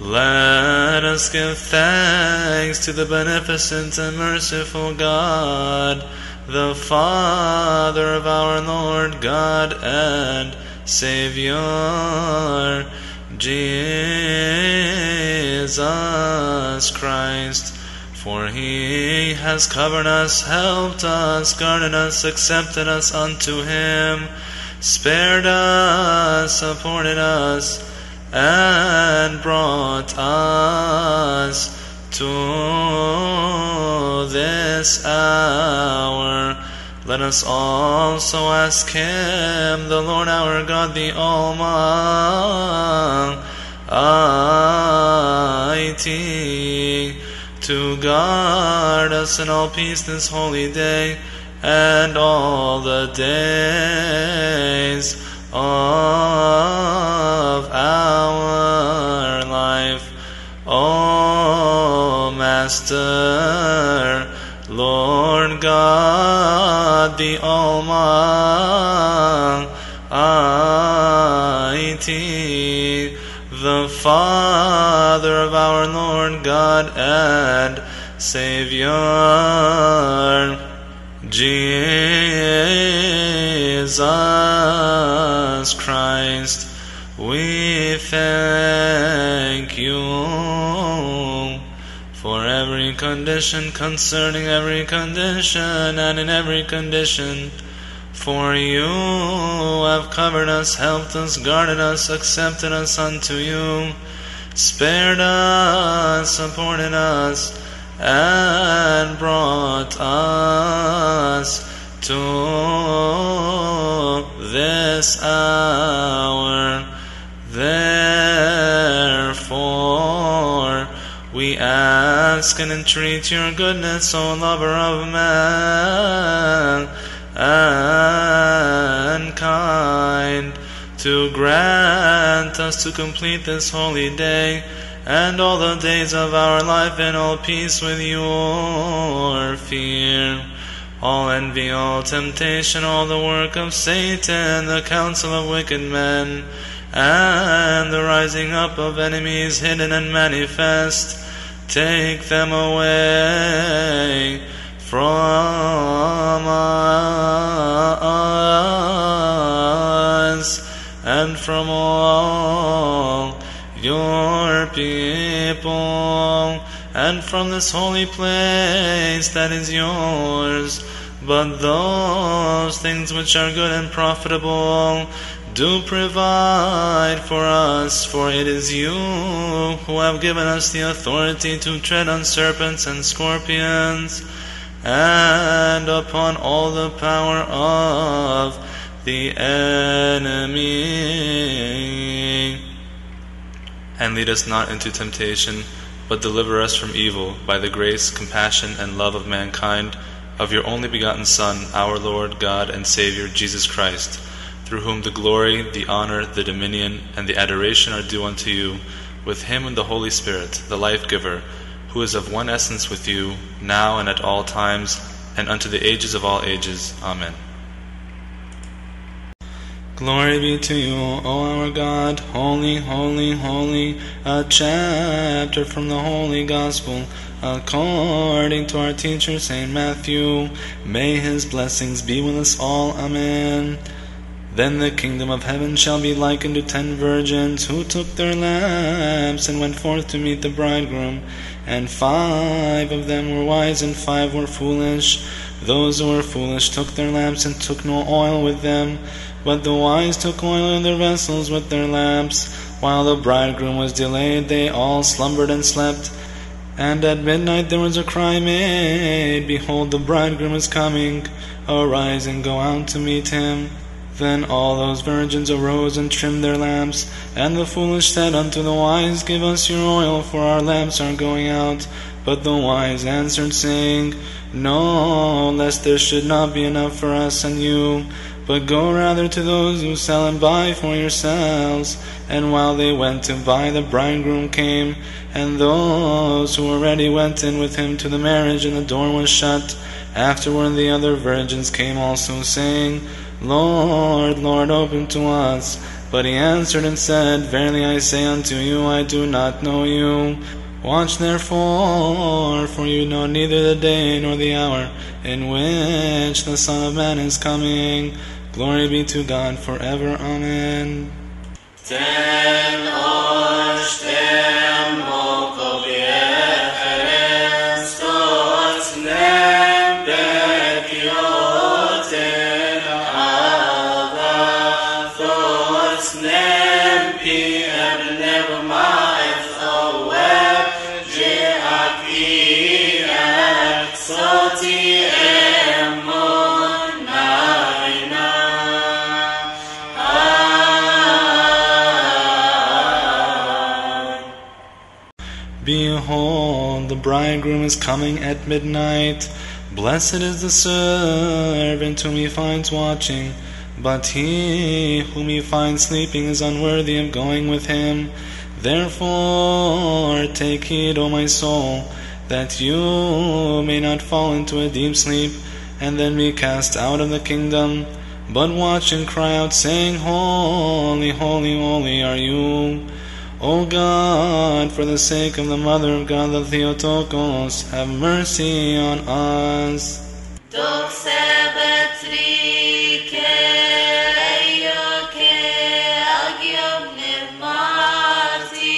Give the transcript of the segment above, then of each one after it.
Let us give thanks to the beneficent and merciful God, the Father of our Lord God and Savior, Jesus Christ. For he has covered us, helped us, guarded us, accepted us unto him, spared us, supported us, and brought us to this hour. Let us also ask Him, the Lord our God, the Almighty, to guard us in all peace this holy day and all the days of our life. O Master, Lord God, the Almighty, the Father of our Lord God and Savior, Jesus Christ, we thank you for every condition, concerning every condition, and in every condition. For you have covered us, helped us, guarded us, accepted us unto you, spared us, supported us, and brought us to this hour. Therefore, we ask and entreat your goodness, O lover of man and kind, to grant us to complete this holy day and all the days of our life in all peace with your fear. All envy, all temptation, all the work of Satan, the counsel of wicked men, and the rising up of enemies hidden and manifest, take them away from us and from all your people and from this holy place that is yours. But those things which are good and profitable do provide for us, for it is you who have given us the authority to tread on serpents and scorpions and upon all the power of the enemy. And lead us not into temptation, but deliver us from evil by the grace, compassion, and love of mankind, of your only begotten Son, our Lord, God, and Savior, Jesus Christ, through whom the glory, the honor, the dominion, and the adoration are due unto you, with him and the Holy Spirit, the life giver, who is of one essence with you, now and at all times, and unto the ages of all ages. Amen. Glory be to you, O our God, holy, holy, holy, a chapter from the Holy Gospel, according to our teacher Saint Matthew. May his blessings be with us all. Amen. Then the kingdom of heaven shall be likened to ten virgins who took their lamps and went forth to meet the bridegroom. And five of them were wise, and five were foolish. Those who were foolish took their lamps and took no oil with them. But the wise took oil in their vessels with their lamps. While the bridegroom was delayed, they all slumbered and slept. And at midnight there was a cry made, Behold, the bridegroom is coming. Arise and go out to meet him. Then all those virgins arose and trimmed their lamps. And the foolish said unto the wise, Give us your oil, for our lamps are going out. But the wise answered, saying, No, lest there should not be enough for us and you. But go rather to those who sell and buy for yourselves. And while they went to buy, the bridegroom came, and those who were ready went in with him to the marriage, and the door was shut. Afterward the other virgins came also, saying, Lord, Lord, open to us. But he answered and said, Verily I say unto you, I do not know you. Watch therefore, for you know neither the day nor the hour in which the Son of Man is coming. Glory be to God forever. Amen. Ten bridegroom is coming at midnight. Blessed is the servant whom he finds watching. But he whom he finds sleeping is unworthy of going with him. Therefore, take heed, O my soul, that you may not fall into a deep sleep, and then be cast out of the kingdom. But watch and cry out, saying, Holy, holy, holy are you. O God, for the sake of the Mother of God, the Theotokos, have mercy on us. Doxe betrike eioke agiom nirmati.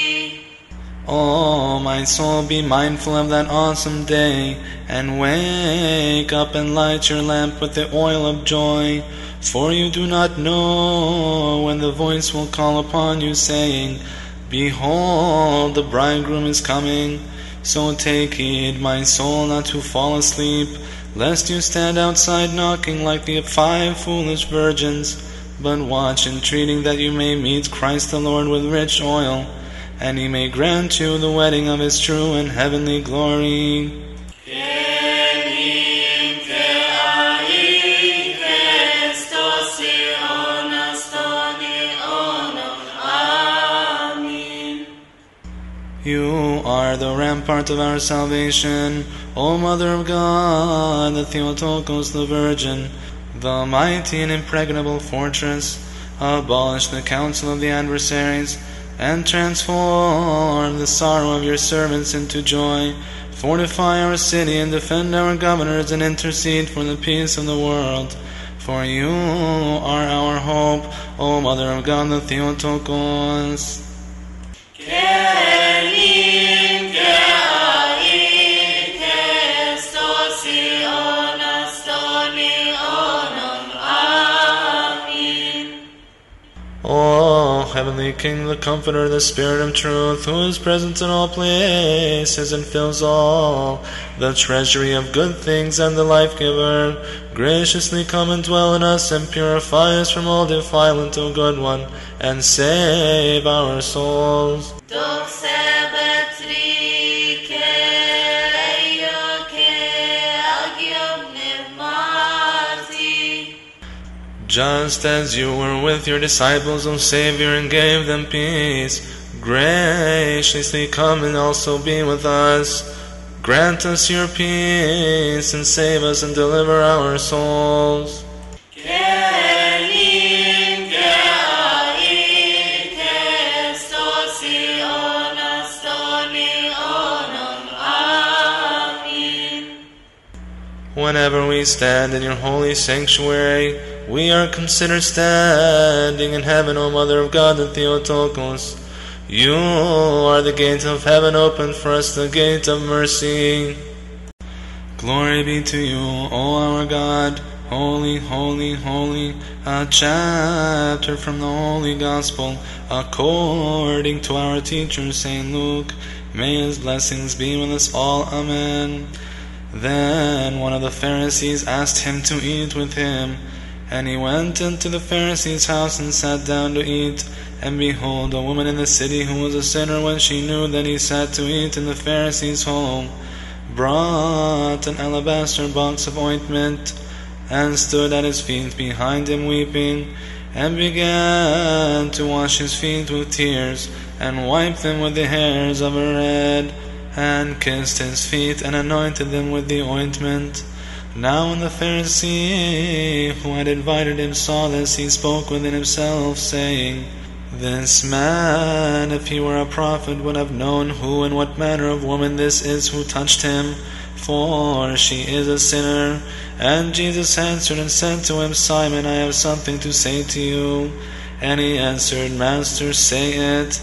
O my soul, be mindful of that awesome day, and wake up and light your lamp with the oil of joy. For you do not know when the voice will call upon you, saying, Behold, the bridegroom is coming. So take heed, my soul, not to fall asleep, lest you stand outside knocking like the five foolish virgins. But watch, entreating that you may meet Christ the Lord with rich oil, and he may grant you the wedding of his true and heavenly glory. Are the rampart of our salvation, O Mother of God, the Theotokos, the Virgin, the mighty and impregnable fortress. Abolish the counsel of the adversaries, and transform the sorrow of your servants into joy. Fortify our city and defend our governors, and intercede for the peace of the world. For you are our hope, O Mother of God, the Theotokos. Kenim heavenly King, the Comforter, the Spirit of truth, who is present in all places and fills all the treasury of good things and the life giver, graciously come and dwell in us and purify us from all defilement, O good one, and save our souls. Doxe Just as you were with your disciples, O Savior, and gave them peace, graciously come and also be with us. Grant us your peace and save us and deliver our souls. Whenever we stand in your holy sanctuary, we are considered standing in heaven, O Mother of God, the Theotokos. You are the gate of heaven, open for us the gate of mercy. Glory be to you, O our God. Holy, holy, holy, a chapter from the Holy Gospel, according to our teacher, St. Luke. May his blessings be with us all. Amen. Then one of the Pharisees asked him to eat with him. And he went into the Pharisee's house and sat down to eat. And behold, a woman in the city who was a sinner, when she knew that he sat to eat in the Pharisee's home, brought an alabaster box of ointment, and stood at his feet behind him weeping, and began to wash his feet with tears, and wipe them with the hairs of her head, and kissed his feet, and anointed them with the ointment. Now when the Pharisee who had invited him saw this, he spoke within himself, saying, This man, if he were a prophet, would have known who and what manner of woman this is who touched him, for she is a sinner. And Jesus answered and said to him, Simon, I have something to say to you. And he answered, Master, say it.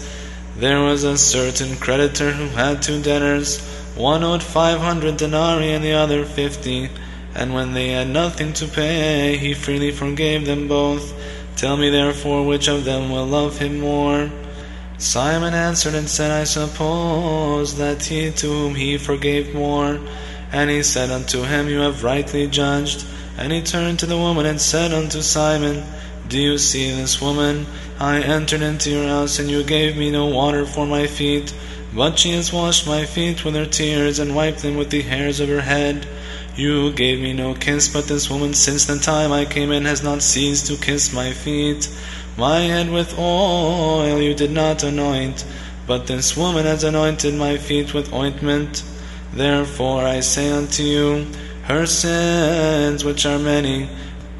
There was a certain creditor who had two debtors. One owed five hundred denarii and the other fifty. And when they had nothing to pay, he freely forgave them both. Tell me therefore which of them will love him more. Simon answered and said, I suppose that he to whom he forgave more. And he said unto him, You have rightly judged. And he turned to the woman and said unto Simon, Do you see this woman? I entered into your house, and you gave me no water for my feet, but she has washed my feet with her tears and wiped them with the hairs of her head. You gave me no kiss, but this woman since the time I came in has not ceased to kiss my feet. My head with oil you did not anoint, but this woman has anointed my feet with ointment. Therefore I say unto you, her sins, which are many,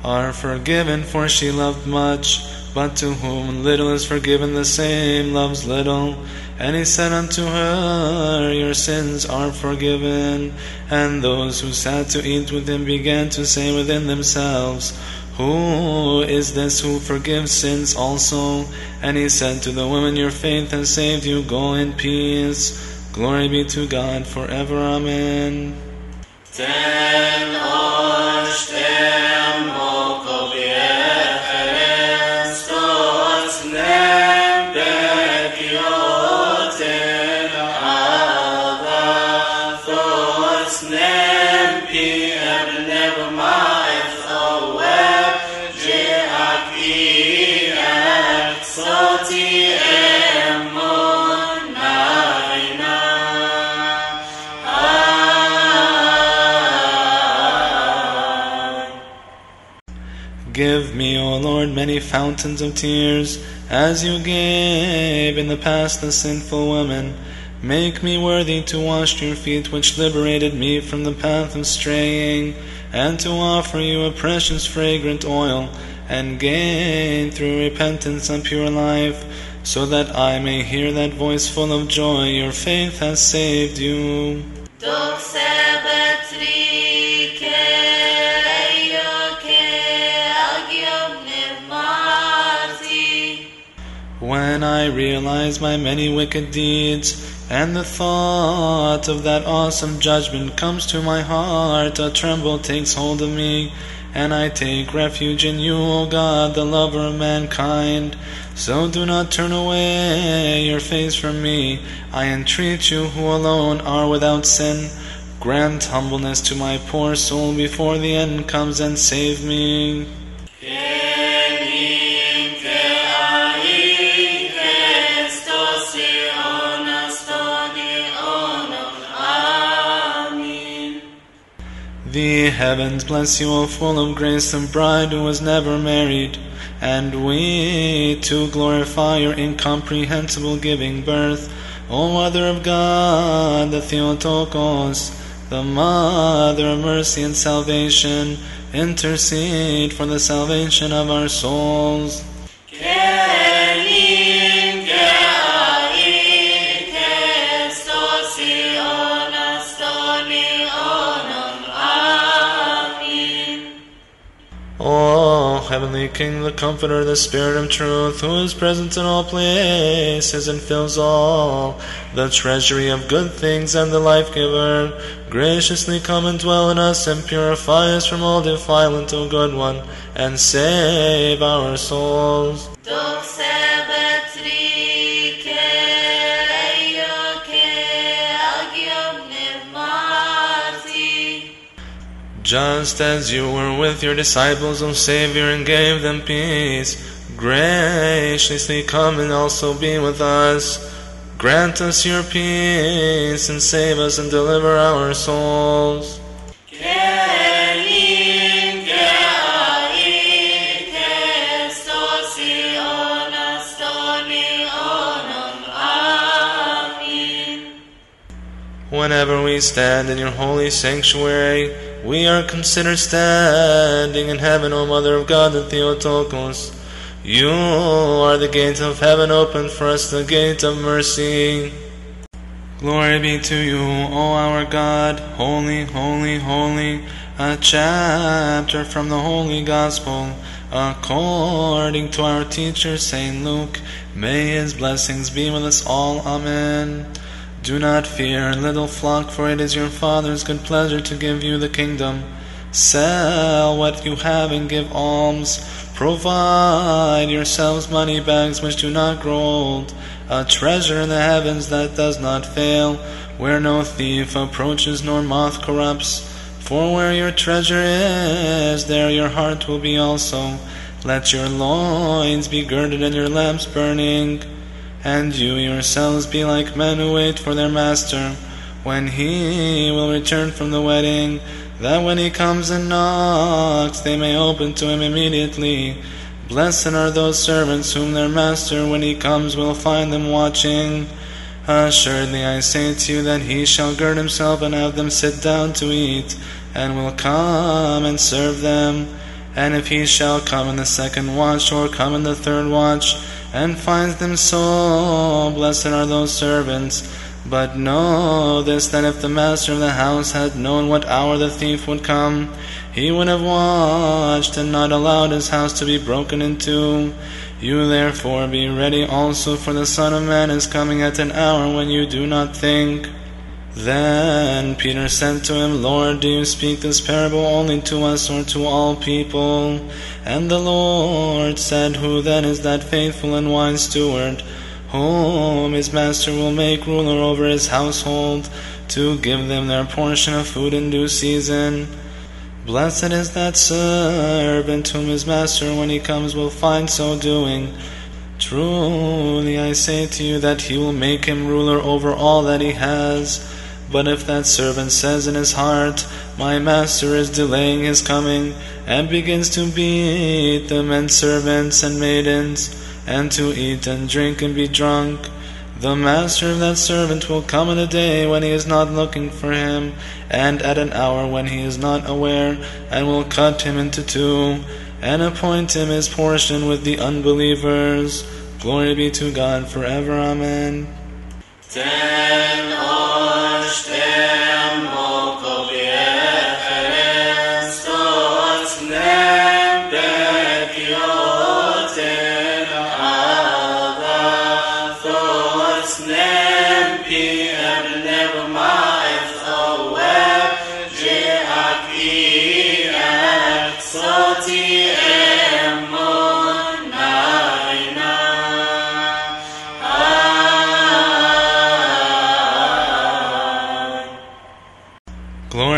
are forgiven, for she loved much. But to whom little is forgiven, the same loves little. And he said unto her, Your sins are forgiven. And those who sat to eat with him began to say within themselves, Who is this who forgives sins also? And he said to the woman, Your faith has saved you. Go in peace. Glory be to God forever. Amen. Ten oshtem Christos nem bekioten Give me, O Lord, many fountains of tears, as you gave in the past the sinful woman. Make me worthy to wash your feet, which liberated me from the path of straying, and to offer you a precious fragrant oil, and gain through repentance a pure life, so that I may hear that voice full of joy. Your faith has saved you. When I realize my many wicked deeds, and the thought of that awesome judgment comes to my heart, a tremble takes hold of me, and I take refuge in you, O God, the lover of mankind. So do not turn away your face from me. I entreat you, who alone are without sin. Grant humbleness to my poor soul before the end comes and save me. The heavens bless you, O full of grace, the bride who was never married. And we too glorify your incomprehensible giving birth, O Mother of God, the Theotokos, the Mother of mercy and salvation, intercede for the salvation of our souls. Heavenly King, the Comforter, the Spirit of truth, who is present in all places and fills all the treasury of good things and the life giver, graciously come and dwell in us and purify us from all defilement, O good one, and save our souls. Just as you were with your disciples, O Savior, and gave them peace, graciously come and also be with us. Grant us your peace and save us and deliver our souls. Whenever we stand in your holy sanctuary, we are considered standing in heaven, O Mother of God, the Theotokos. You are the gate of heaven, open for us the gate of mercy. Glory be to you, O our God, holy, holy, holy. A chapter from the Holy Gospel, according to our teacher Saint Luke. May his blessings be with us all. Amen. Do not fear, little flock, for it is your Father's good pleasure to give you the kingdom. Sell what you have and give alms. Provide yourselves money bags which do not grow old, a treasure in the heavens that does not fail, where no thief approaches nor moth corrupts. For where your treasure is, there your heart will be also. Let your loins be girded and your lamps burning. And you yourselves be like men who wait for their master, when he will return from the wedding, that when he comes and knocks, they may open to him immediately. Blessed are those servants whom their master, when he comes, will find them watching. Assuredly I say to you that he shall gird himself and have them sit down to eat, and will come and serve them. And if he shall come in the second watch, or come in the third watch, and finds them so, blessed are those servants. But know this that if the master of the house had known what hour the thief would come, he would have watched and not allowed his house to be broken into. You therefore be ready also, for the Son of Man is coming at an hour when you do not think. Then Peter said to him, Lord, do you speak this parable only to us or to all people? And the Lord said, Who then is that faithful and wise steward, whom his master will make ruler over his household, to give them their portion of food in due season? Blessed is that servant whom his master, when he comes, will find so doing. Truly I say to you that he will make him ruler over all that he has. But if that servant says in his heart, My master is delaying his coming, and begins to beat the men servants and maidens, and to eat and drink and be drunk, the master of that servant will come in a day when he is not looking for him, and at an hour when he is not aware, and will cut him into two, and appoint him his portion with the unbelievers. Glory be to God forever. Amen. Ten oshtem moko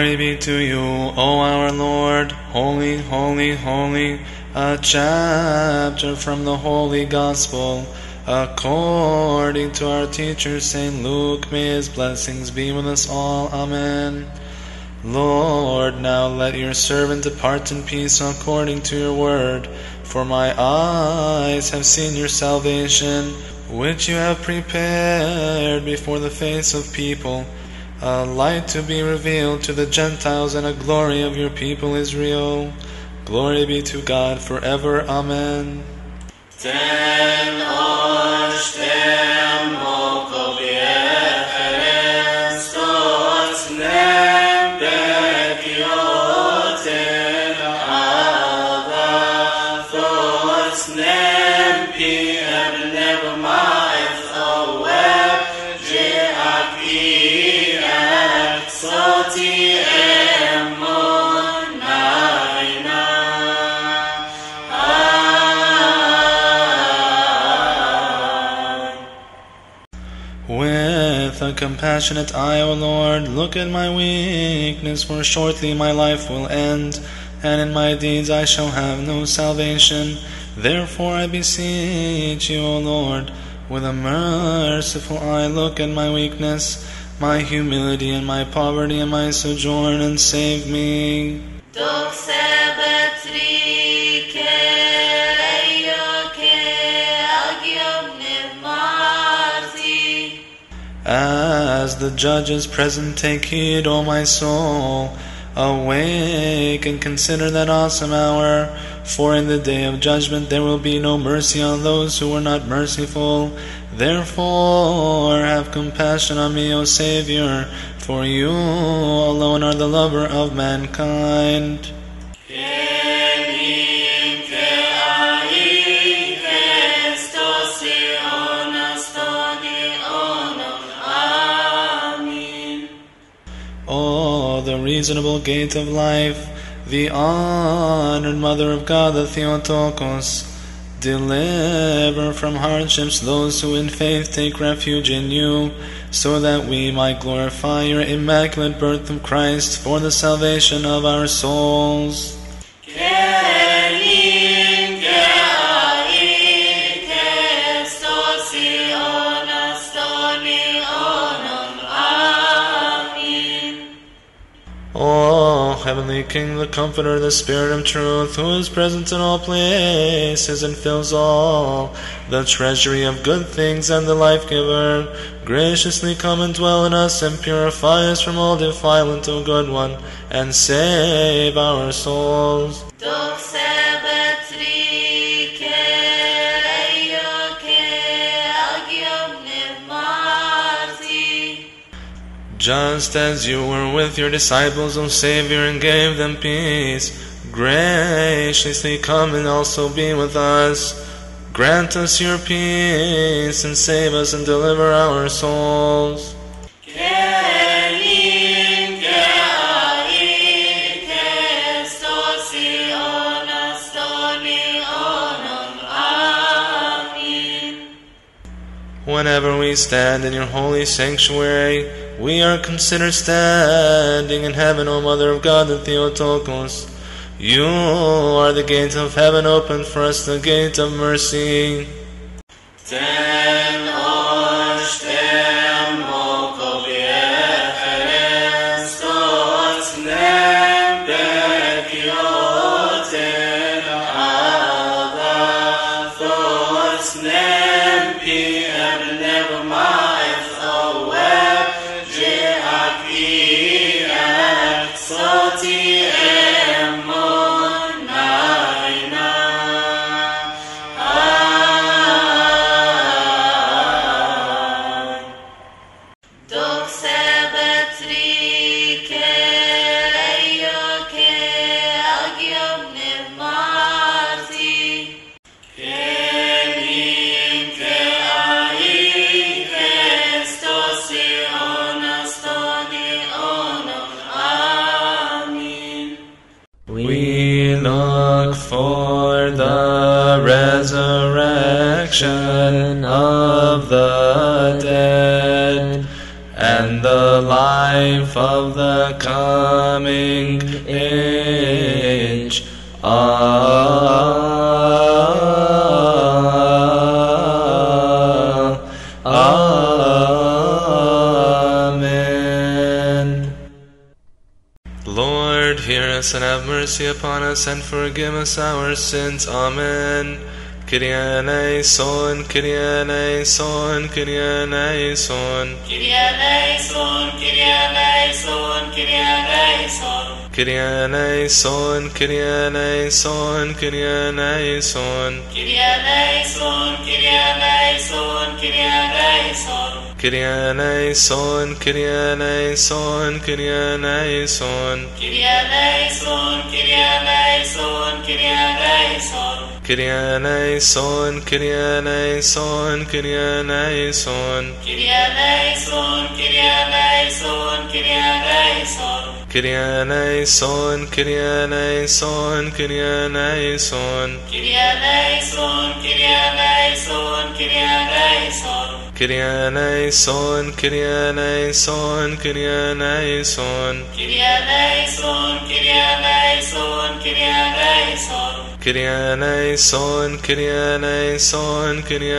Glory be to you, O our Lord, holy, holy, holy. A chapter from the Holy Gospel, according to our teacher Saint Luke. May his blessings be with us all. Amen. Lord, now let your servant depart in peace according to your word. For my eyes have seen your salvation, which you have prepared before the face of people a light to be revealed to the Gentiles and a glory of your people Israel. Glory be to God forever. Amen. Compassionate eye, O Lord, look at my weakness, for shortly my life will end, and in my deeds I shall have no salvation. Therefore I beseech you, O Lord, with a merciful eye, look at my weakness, my humility, and my poverty, and my sojourn, and save me. As the judges present, take heed, O my soul. Awake and consider that awesome hour, for in the day of judgment there will be no mercy on those who were not merciful. Therefore, have compassion on me, O Savior, for you alone are the lover of mankind. The reasonable gate of life, the honored mother of God, the Theotokos, deliver from hardships those who in faith take refuge in you, so that we might glorify your immaculate birth of Christ for the salvation of our souls. O heavenly King, the Comforter, the Spirit of truth, who is present in all places and fills all, the treasury of good things and the life giver, graciously come and dwell in us and purify us from all defilement, O good one, and save our souls. Just as you were with your disciples, O Savior, and gave them peace, graciously come and also be with us. Grant us your peace and save us and deliver our souls. Whenever we stand in your holy sanctuary, we are considered standing in heaven, O Mother of God, the Theotokos. You are the gate of heaven, open for us the gate of mercy. We us and have mercy upon us and forgive us our sins. Amen. Kyrie eleison, Kyrie eleison, Kyrie eleison. Kyrie eleison, Kyrie eleison, Kyrie eleison. Kyrie eleison, Kyrie eleison, Kyrie eleison. Kyrie eleison, Kyrie eleison, Kyrie eleison. Kyrie eleison, Kyrie eleison, Kyrie eleison. Kyrie eleison, Kyrie eleison, Kyrie eleison. Kyrie eleison, Kyrie eleison, Kyrie eleison. Kyrie eleison, Kyrie eleison, Kyrie eleison. Kyrie eleison, Kyrie eleison, Kyrie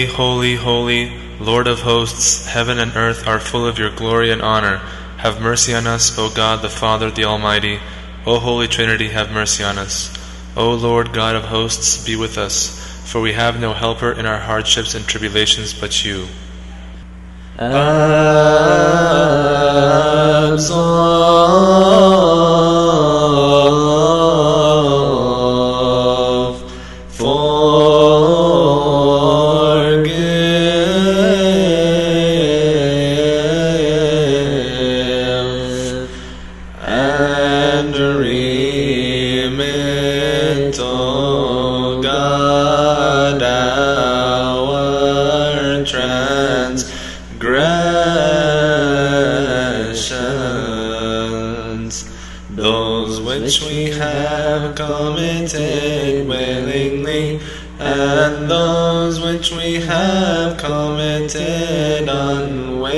Holy, holy, holy, Lord of hosts, heaven and earth are full of your glory and honor. Have mercy on us, O God the Father, the Almighty. O Holy Trinity, have mercy on us. O Lord God of hosts, be with us, for we have no helper in our hardships and tribulations but you. Absolve, and those which we have committed unwillingly.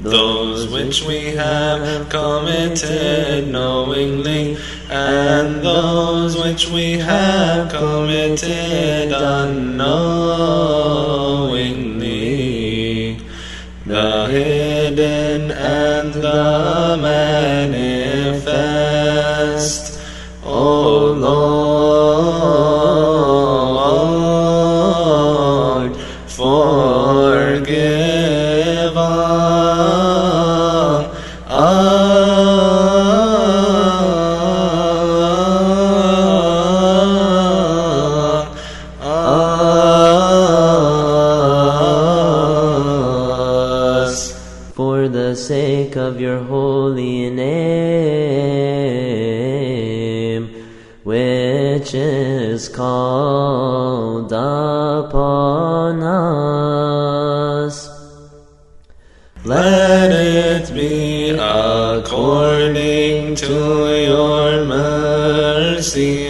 Those which we have committed knowingly, and those which we have committed unknowingly, sake of your holy name, which is called upon us. Let it be according to your mercy,